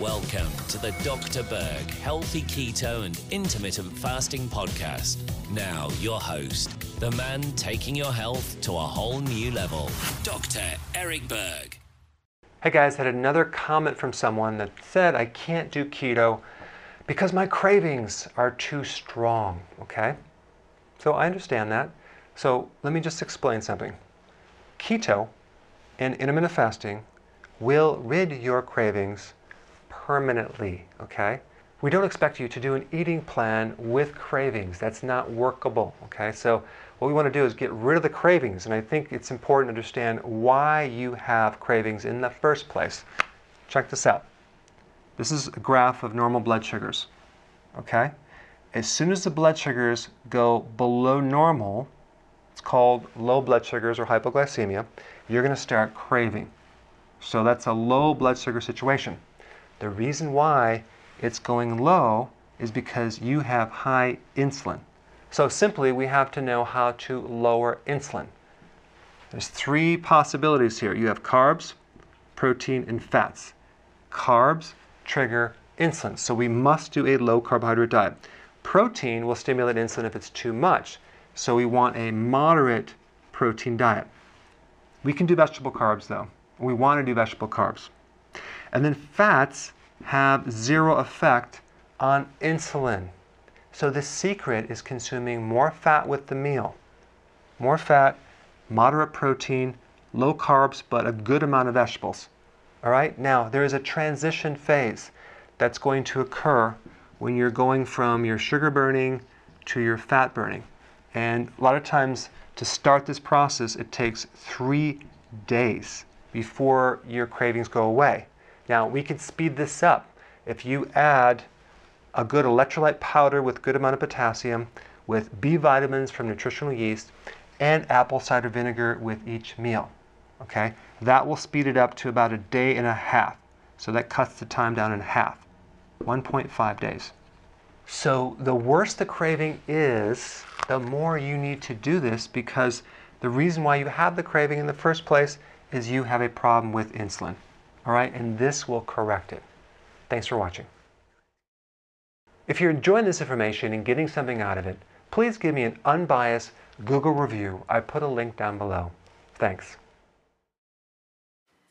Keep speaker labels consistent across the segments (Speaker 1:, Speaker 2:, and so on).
Speaker 1: Welcome to the Dr. Berg Healthy Keto and Intermittent Fasting Podcast. Now, your host, the man taking your health to a whole new level, Dr. Eric Berg.
Speaker 2: Hey guys, had another comment from someone that said I can't do keto because my cravings are too strong, okay? So I understand that. So let me just explain something. Keto and intermittent fasting will rid your cravings permanently, okay? We don't expect you to do an eating plan with cravings. That's not workable, okay? So what we want to do is get rid of the cravings, and I think it's important to understand why you have cravings in the first place. Check this out. This is a graph of normal blood sugars, okay? As soon as the blood sugars go below normal, it's called low blood sugars or hypoglycemia, you're going to start craving. So that's a low blood sugar situation. The reason why it's going low is because you have high insulin. So simply, we have to know how to lower insulin. There's three possibilities here. You have carbs, protein, and fats. Carbs trigger insulin, so we must do a low carbohydrate diet. Protein will stimulate insulin if it's too much, so we want a moderate protein diet. We can do vegetable carbs though. We want to do vegetable carbs. And then fats have zero effect on insulin. So the secret is consuming more fat with the meal. More fat, moderate protein, low carbs, but a good amount of vegetables. All right, now there is a transition phase that's going to occur when you're going from your sugar burning to your fat burning. And a lot of times to start this process, it takes three days before your cravings go away. Now, we can speed this up if you add a good electrolyte powder with good amount of potassium, with B vitamins from nutritional yeast, and apple cider vinegar with each meal. Okay, that will speed it up to about a day and a half. So that cuts the time down in half, 1.5 days. So the worse the craving is, the more you need to do this because the reason why you have the craving in the first place is you have a problem with insulin. All right, and this will correct it. Thanks for watching. If you're enjoying this information and getting something out of it, please give me an unbiased Google review. I put a link down below. Thanks.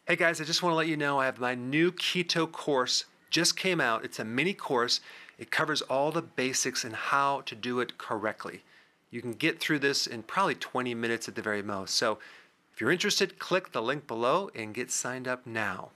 Speaker 2: Hey guys, I just want to let you know I have my new keto course just came out. It's a mini course. It covers all the basics and how to do it correctly. You can get through this in probably 20 minutes at the very most. So if you're interested, click the link below and get signed up now.